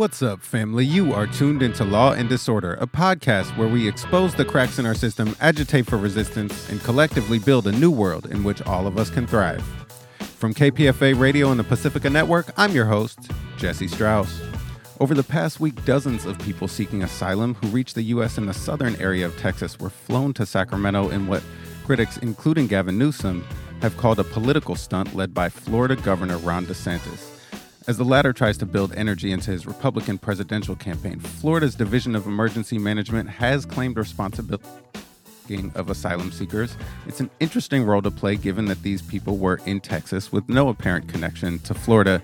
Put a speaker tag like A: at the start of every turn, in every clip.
A: What's up, family? You are tuned into Law and Disorder, a podcast where we expose the cracks in our system, agitate for resistance, and collectively build a new world in which all of us can thrive. From KPFA Radio and the Pacifica Network, I'm your host, Jesse Strauss. Over the past week, dozens of people seeking asylum who reached the U.S. in the southern area of Texas were flown to Sacramento in what critics, including Gavin Newsom, have called a political stunt led by Florida Governor Ron DeSantis. As the latter tries to build energy into his Republican presidential campaign, Florida's Division of Emergency Management has claimed responsibility of asylum seekers. It's an interesting role to play given that these people were in Texas with no apparent connection to Florida.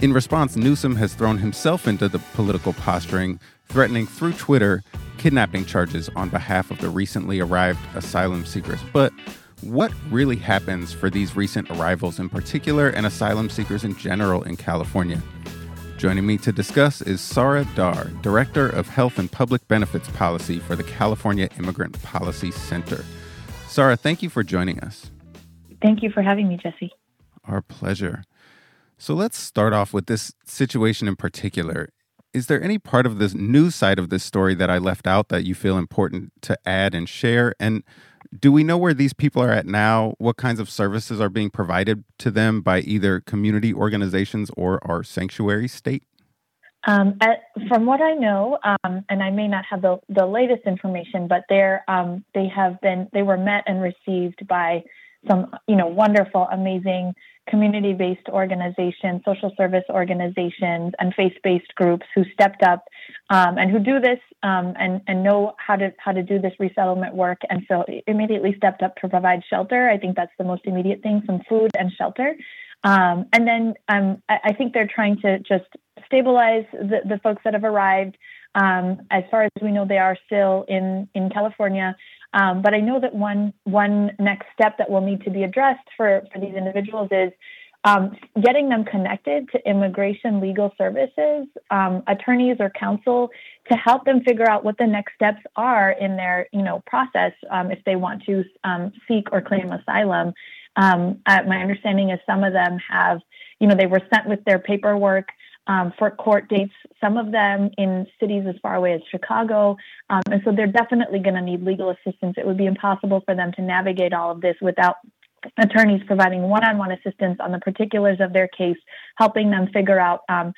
A: In response, Newsom has thrown himself into the political posturing, threatening through Twitter kidnapping charges on behalf of the recently arrived asylum seekers. But what really happens for these recent arrivals in particular and asylum seekers in general in California. Joining me to discuss is Sarah Dar, Director of Health and Public Benefits Policy for the California Immigrant Policy Center. Sarah, thank you for joining us.
B: Thank you for having me, Jesse.
A: Our pleasure. So let's start off with this situation in particular. Is there any part of this news side of this story that I left out that you feel important to add and share? And do we know where these people are at now? What kinds of services are being provided to them by either community organizations or our sanctuary state?
B: Um, at, from what I know, um, and I may not have the, the latest information, but they're um, they have been they were met and received by some you know wonderful, amazing community-based organizations, social service organizations, and faith-based groups who stepped up um, and who do this um, and and know how to how to do this resettlement work, and so immediately stepped up to provide shelter. I think that's the most immediate thing: some food and shelter. Um, and then um, I, I, think they're trying to just stabilize the, the folks that have arrived. Um, as far as we know, they are still in in California. Um, but I know that one one next step that will need to be addressed for for these individuals is um, getting them connected to immigration legal services, um, attorneys or counsel to help them figure out what the next steps are in their you know process um, if they want to um, seek or claim asylum. Um, uh, my understanding is some of them have you know they were sent with their paperwork um, for court dates, some of them in cities as far away as Chicago. Um, and so they're definitely going to need legal assistance. It would be impossible for them to navigate all of this without attorneys providing one-on-one assistance on the particulars of their case, helping them figure out um,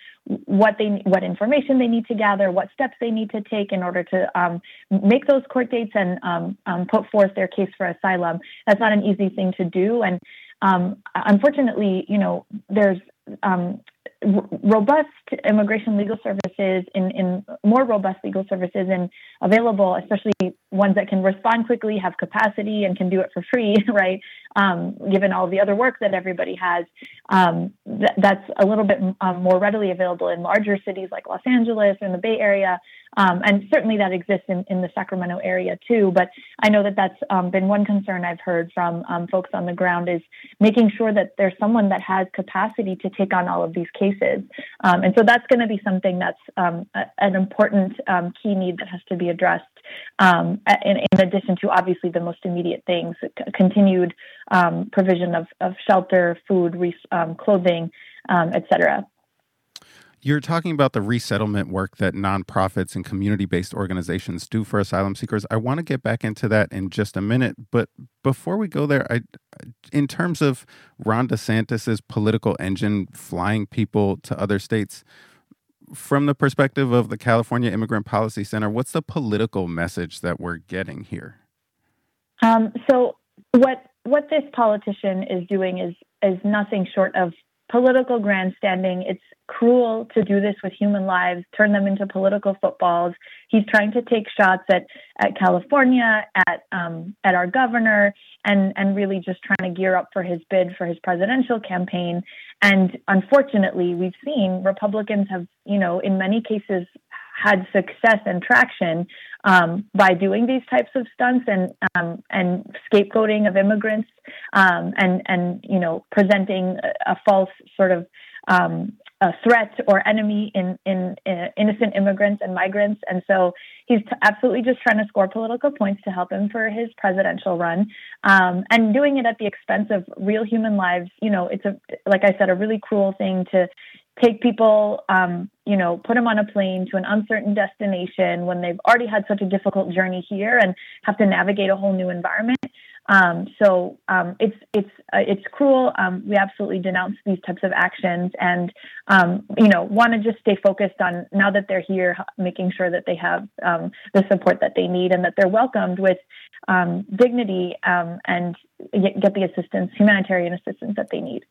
B: what they what information they need to gather, what steps they need to take in order to um, make those court dates and um, um put forth their case for asylum. That's not an easy thing to do, and um, unfortunately, you know, there's um, robust immigration legal services in, in more robust legal services and available, especially ones that can respond quickly, have capacity, and can do it for free, right? Um, given all the other work that everybody has, um, th- that's a little bit um, more readily available in larger cities like Los Angeles and the Bay Area. Um, and certainly that exists in, in the Sacramento area too. But I know that that's um, been one concern I've heard from um, folks on the ground is making sure that there's someone that has capacity to take on all of these cases. And so that's going to be something that's a, an important key need that has to be addressed. Um, in, in, addition to obviously the most immediate things, c- continued um, provision of, of shelter, food, re- um, clothing, et cetera.
A: You're talking about the resettlement work that nonprofits and community based organizations do for asylum seekers. I want to get back into that in just a minute. But before we go there, I, in terms of Ron DeSantis's political engine flying people to other states, from the perspective of the California Immigrant Policy Center, what's the political message that we're getting here?
B: Um, so, what what this politician is doing is is nothing short of political grandstanding. It's cruel to do this with human lives, turn them into political footballs. He's trying to take shots at, at California, at um, at our governor, and and really just trying to gear up for his bid for his presidential campaign. And unfortunately, we've seen Republicans have, you know, in many cases had success and traction um, by doing these types of stunts and um, and scapegoating of immigrants um, and and you know presenting a, a false sort of um, a threat or enemy in, in, in, innocent immigrants and migrants. And so he's t- absolutely just trying to score political points to help him for his presidential run, um, and doing it at the expense of real human lives. You know, it's a like I said, a really cruel thing to take people, um, you know, put them on a plane to an uncertain destination when they've already had such a difficult journey here and have to navigate a whole new environment. Um, so um, it's it's uh, it's cruel. Um, we absolutely denounce these types of actions, and um, you know want to just stay focused on now that they're here, making sure that they have um, the support that they need and that they're welcomed with um, dignity and get the assistance, humanitarian assistance that they need.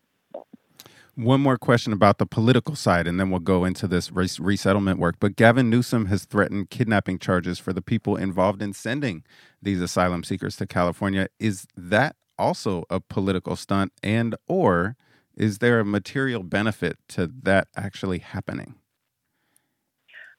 A: One more question about the political side, and then we'll go into this resettlement work. But Gavin Newsom has threatened kidnapping charges for the people involved in sending these asylum seekers to California. Is that also a political stunt, and or is there a material benefit to that actually happening?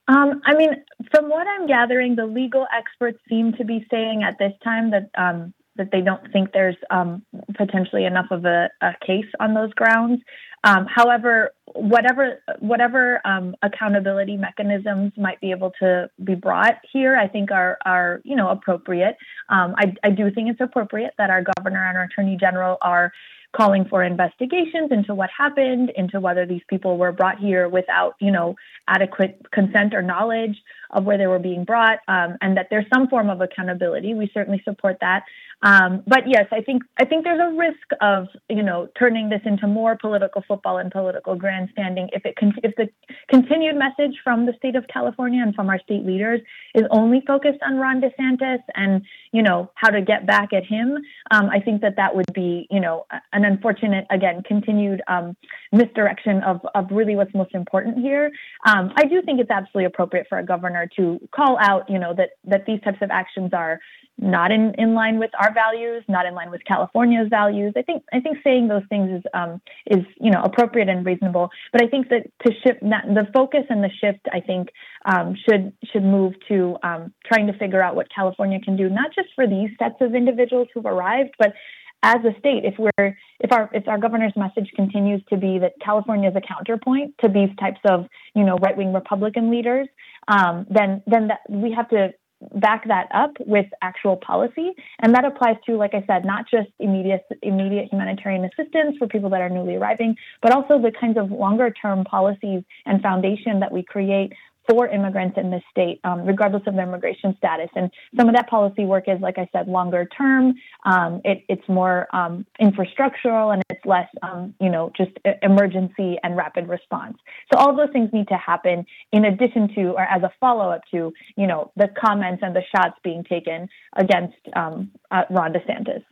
B: Um, I mean, from what I'm gathering, the legal experts seem to be saying at this time that um, that they don't think there's um, potentially enough of a, a, case on those grounds. Um, however, whatever whatever um, accountability mechanisms might be able to be brought here, I think are are you know appropriate. Um, I, I do think it's appropriate that our governor and our attorney general are calling for investigations into what happened, into whether these people were brought here without, you know, adequate consent or knowledge of where they were being brought, um, and that there's some form of accountability. We certainly support that. Um, but yes, I think I think there's a risk of you know turning this into more political football and political grandstanding if it con- if the continued message from the state of California and from our state leaders is only focused on Ron DeSantis and you know how to get back at him. Um, I think that that would be you know an unfortunate again continued um, misdirection of of really what's most important here. Um, I do think it's absolutely appropriate for a governor to call out you know that that these types of actions are not in, in line with our values, not in line with California's values. I think I think saying those things is um, is you know appropriate and reasonable. But I think that to shift that, the focus and the shift, I think um, should should move to um, trying to figure out what California can do, not just for these sets of individuals who've arrived, but as a state, if we're if our if our governor's message continues to be that California is a counterpoint to these types of you know right wing Republican leaders, um, then then that we have to back that up with actual policy. And that applies to, like I said, not just immediate immediate humanitarian assistance for people that are newly arriving, but also the kinds of longer term policies and foundation that we create for immigrants in this state, um, regardless of their immigration status. And some of that policy work is, like I said, longer term. Um, it, it's more um, infrastructural and it's less, um, you know, just emergency and rapid response. So all those things need to happen in addition to, or as a follow up to, you know, the comments and the shots being taken against um, uh, Ron DeSantis.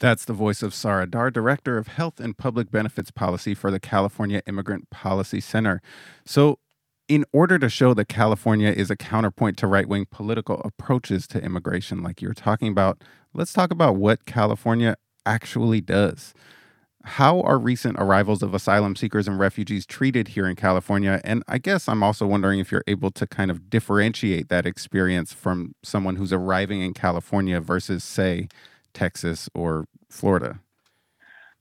A: That's the voice of Sarah Dar, Director of Health and Public Benefits Policy for the California Immigrant Policy Center. So, in order to show that California is a counterpoint to right wing political approaches to immigration, like you're talking about, let's talk about what California actually does. How are recent arrivals of asylum seekers and refugees treated here in California? And I guess I'm also wondering if you're able to kind of differentiate that experience from someone who's arriving in California versus, say, Texas or Florida.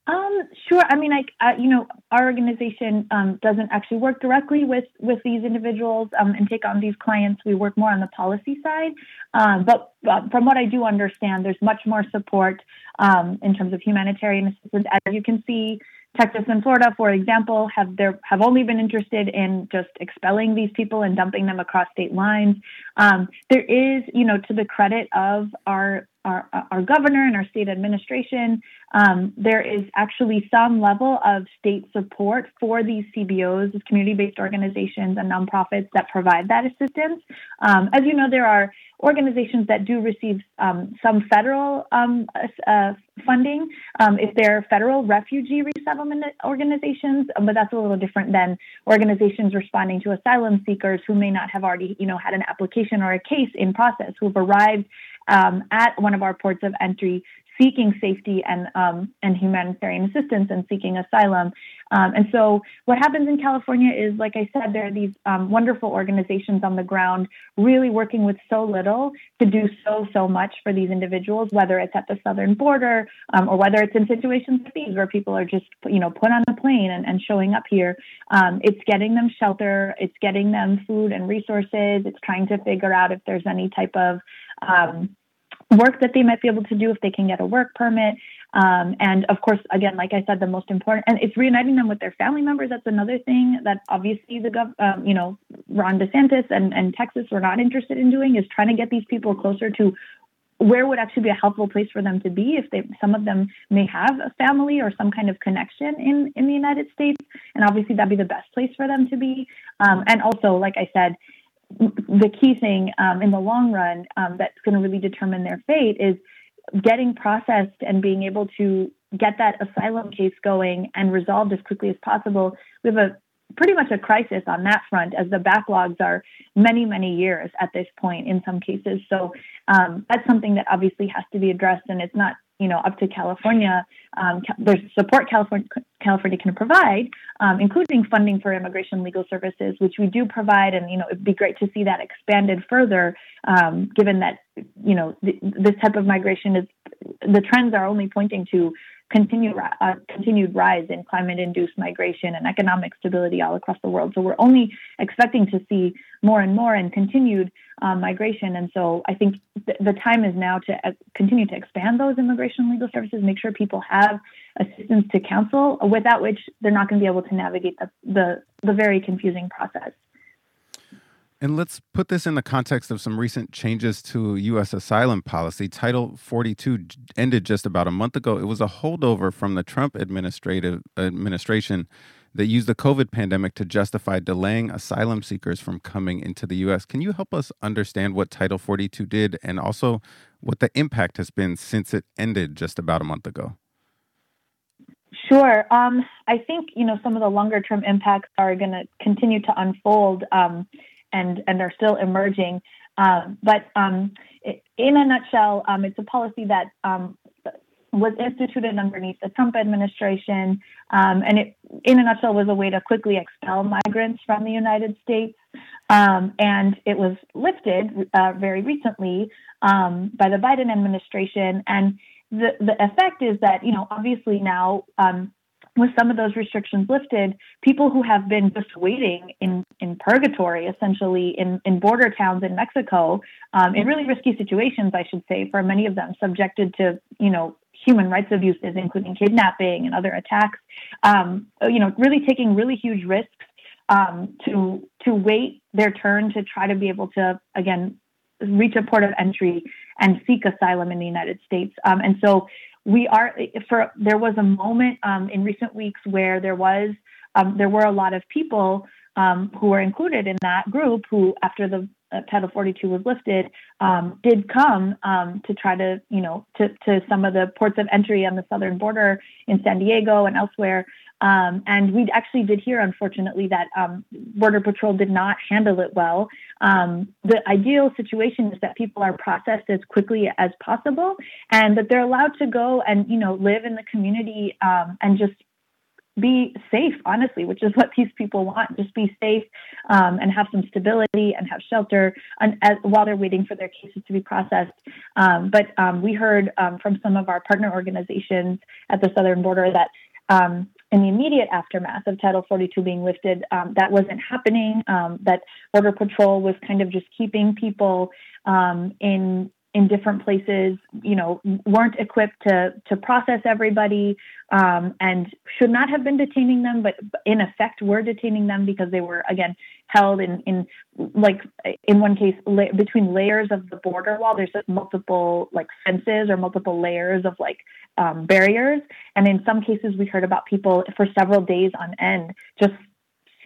B: Um, sure. I mean, like uh, you know, our organization um, doesn't actually work directly with with these individuals um, and take on these clients. We work more on the policy side. Um, but uh, from what I do understand, there's much more support um, in terms of humanitarian assistance. As you can see, Texas and Florida, for example, have there have only been interested in just expelling these people and dumping them across state lines. Um, there is, you know, to the credit of our our, our governor and our state administration, um, there is actually some level of state support for these CBOs, these community-based organizations and nonprofits that provide that assistance. Um, as you know, there are organizations that do receive um, some federal um, uh, funding um, if they're federal refugee resettlement organizations, but that's a little different than organizations responding to asylum seekers who may not have already, you know, had an application or a case in process, who've arrived um, at one of our ports of entry seeking safety and um, and humanitarian assistance and seeking asylum. Um, and so, what happens in California is, like I said, there are these um, wonderful organizations on the ground, really working with so little to do so so much for these individuals, whether it's at the southern border um, or whether it's in situations like these where people are just you know put on a plane and, and showing up here. Um, it's getting them shelter, it's getting them food and resources. It's trying to figure out if there's any type of um, work that they might be able to do if they can get a work permit. Um, and of course, again, like I said, the most important, and it's reuniting them with their family members. That's another thing that obviously the gov, um, you know, Ron DeSantis and, and Texas were not interested in doing is trying to get these people closer to where would actually be a helpful place for them to be if they some of them may have a family or some kind of connection in in the United States and obviously that'd be the best place for them to be um, and also like I said the key thing um, in the long run um, that's going to really determine their fate is getting processed and being able to get that asylum case going and resolved as quickly as possible. We have a pretty much a crisis on that front as the backlogs are many, many years at this point in some cases. So um, that's something that obviously has to be addressed, and it's not you know up to California. Um, there's support California California can provide, um, including funding for immigration legal services, which we do provide, and you know it'd be great to see that expanded further, um, given that you know th- this type of migration is the trends are only pointing to continued uh, continued rise in climate-induced migration and economic stability all across the world. So we're only expecting to see more and more and continued um, migration. And so I think th- the time is now to uh, continue to expand those immigration legal services, make sure people have assistance to counsel, without which they're not going to be able to navigate the, the, the very confusing process.
A: And let's put this in the context of some recent changes to U.S. asylum policy. Title 42 ended just about a month ago. It was a holdover from the Trump administrative administration that used the COVID pandemic to justify delaying asylum seekers from coming into the U.S. Can you help us understand what Title 42 did and also what the impact has been since it ended just about a month ago?
B: Sure. Um, I think you know some of the longer term impacts are going to continue to unfold. Um, and and are still emerging. Um, but um, in a nutshell, um, it's a policy that um, was instituted underneath the Trump administration, um, and it, in a nutshell, was a way to quickly expel migrants from the United States. Um, and it was lifted uh, very recently by the Biden administration, and the the effect is that you know obviously now with some of those restrictions lifted, people who have been just waiting in, in purgatory, essentially in, in border towns in Mexico, um, in really risky situations, I should say, for many of them, subjected to, you know, human rights abuses, including kidnapping and other attacks, um, you know, really taking really huge risks um, to to wait their turn to try to be able to again reach a port of entry and seek asylum in the United States. Um, and so we are for there was a moment um, in recent weeks where there was um, there were a lot of people um, who were included in that group who after the uh, title 42 was lifted um, did come um, to try to you know to, to some of the ports of entry on the southern border in san diego and elsewhere um, and we actually did hear, unfortunately, that um, Border Patrol did not handle it well. Um, the ideal situation is that people are processed as quickly as possible, and that they're allowed to go and you know live in the community um, and just be safe, honestly, which is what these people want. Just be safe um, and have some stability and have shelter and, as, while they're waiting for their cases to be processed. Um, but um, we heard um, from some of our partner organizations at the southern border that um, in the immediate aftermath of Title 42 being lifted, um, that wasn't happening. Um, that Border Patrol was kind of just keeping people um, in in different places, you know, weren't equipped to to process everybody, um, and should not have been detaining them, but in effect were detaining them because they were again held in in like in one case la- between layers of the border wall. There's multiple like fences or multiple layers of like um, barriers, and in some cases we heard about people for several days on end just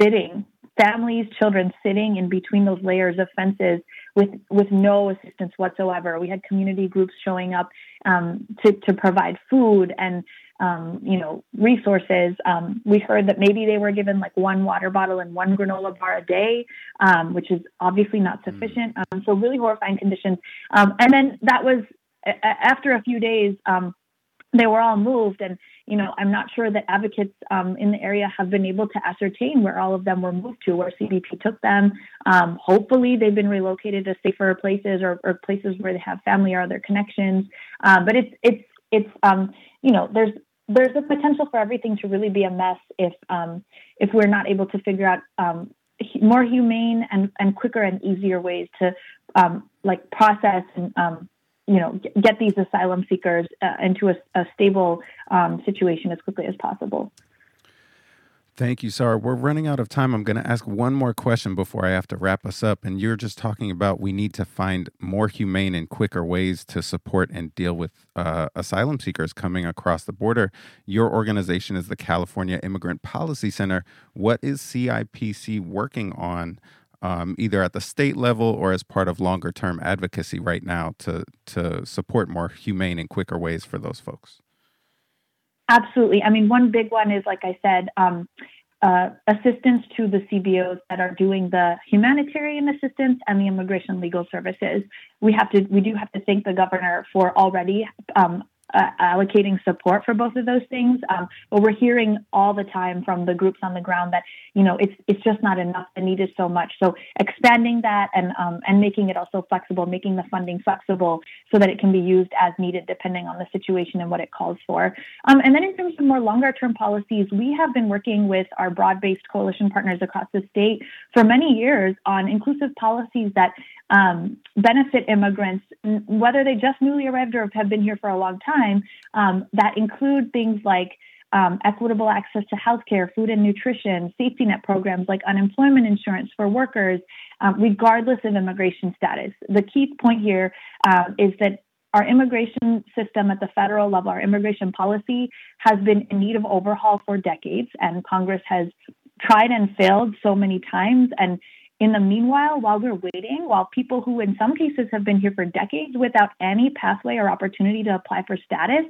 B: sitting families, children sitting in between those layers of fences with with no assistance whatsoever. We had community groups showing up um, to to provide food and um, you know resources. Um, we heard that maybe they were given like one water bottle and one granola bar a day, um, which is obviously not mm. sufficient. Um, so really horrifying conditions. Um, and then that was after a few days. they were all moved and you know, I'm not sure that advocates um, in the area have been able to ascertain where all of them were moved to, where CBP took them. Um, hopefully, they've been relocated to safer places or, or, places where they have family or other connections. Uh, but it's it's it's um, you know, there's there's a potential for everything to really be a mess if um, if we're not able to figure out um, more humane and, and quicker and easier ways to um, like process and you know, get these asylum seekers uh, into a, a stable um, situation as quickly as possible.
A: Thank you, Sarah. We're running out of time. I'm going to ask one more question before I have to wrap us up. And you're just talking about we need to find more humane and quicker ways to support and deal with uh, asylum seekers coming across the border. Your organization is the California Immigrant Policy Center. What is CIPC working on, um, either at the state level or as part of longer term advocacy right now, to to support more humane and quicker ways for those folks?
B: Absolutely. I mean, one big one is, like I said, um, uh, assistance to the CBOs that are doing the humanitarian assistance and the immigration legal services. We have to, we do have to thank the governor for already um, uh, allocating support for both of those things. Um, but we're hearing all the time from the groups on the ground that you know it's it's just not enough. The need is so much. So expanding that and um, and making it also flexible, making the funding flexible so that it can be used as needed depending on the situation and what it calls for. Um, and then in terms of more longer term policies, we have been working with our broad based coalition partners across the state for many years on inclusive policies that um, benefit immigrants, whether they just newly arrived or have been here for a long time, um, that include things like um, equitable access to healthcare, food and nutrition, safety net programs like unemployment insurance for workers, um, regardless of immigration status. The key point here uh, is that our immigration system at the federal level, our immigration policy, has been in need of overhaul for decades, and Congress has tried and failed so many times. And in the meanwhile, while we're waiting, while people who in some cases have been here for decades without any pathway or opportunity to apply for status,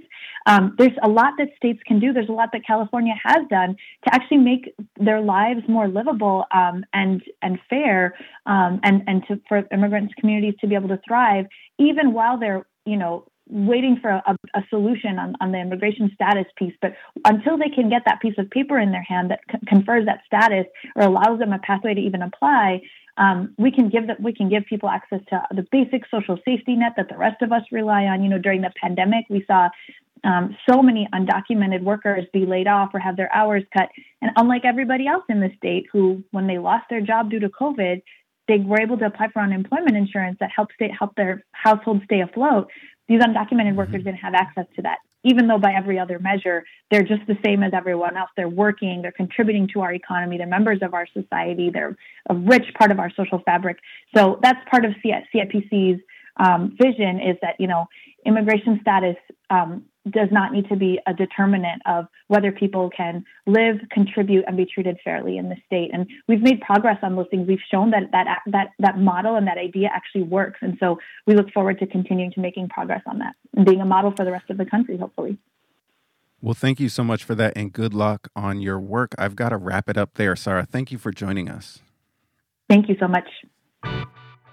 B: um, there's a lot that states can do. There's a lot that California has done to actually make their lives more livable um, and and fair, um, and and to, for immigrants communities to be able to thrive, even while they're you know waiting for a, a solution on, on the immigration status piece. But until they can get that piece of paper in their hand that c- confers that status or allows them a pathway to even apply, um, we can give that we can give people access to the basic social safety net that the rest of us rely on. You know, during the pandemic, we saw um, so many undocumented workers be laid off or have their hours cut. And unlike everybody else in the state, who when they lost their job due to COVID, they were able to apply for unemployment insurance that helped stay, help their household stay afloat. These undocumented workers mm-hmm. didn't have access to that, even though by every other measure, they're just the same as everyone else. They're working, they're contributing to our economy, they're members of our society, they're a rich part of our social fabric. So that's part of CIPC's um, vision is that, you know, immigration status um, does not need to be a determinant of whether people can live, contribute, and be treated fairly in the state. And we've made progress on those things. We've shown that that that that model and that idea actually works. And so we look forward to continuing to making progress on that and being a model for the rest of the country, hopefully.
A: Well, thank you so much for that, and good luck on your work. I've got to wrap it up there, Sarah. Thank you for joining us.
B: Thank you so much.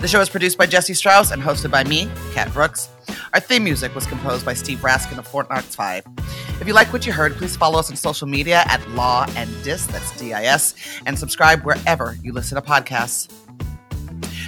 C: The show is produced by Jesse Strauss and hosted by me, Cat Brooks. Our theme music was composed by Steve Raskin of Fort Knox 5. If you like what you heard, please follow us on social media at Law and Dis, that's D I S, and subscribe wherever you listen to podcasts.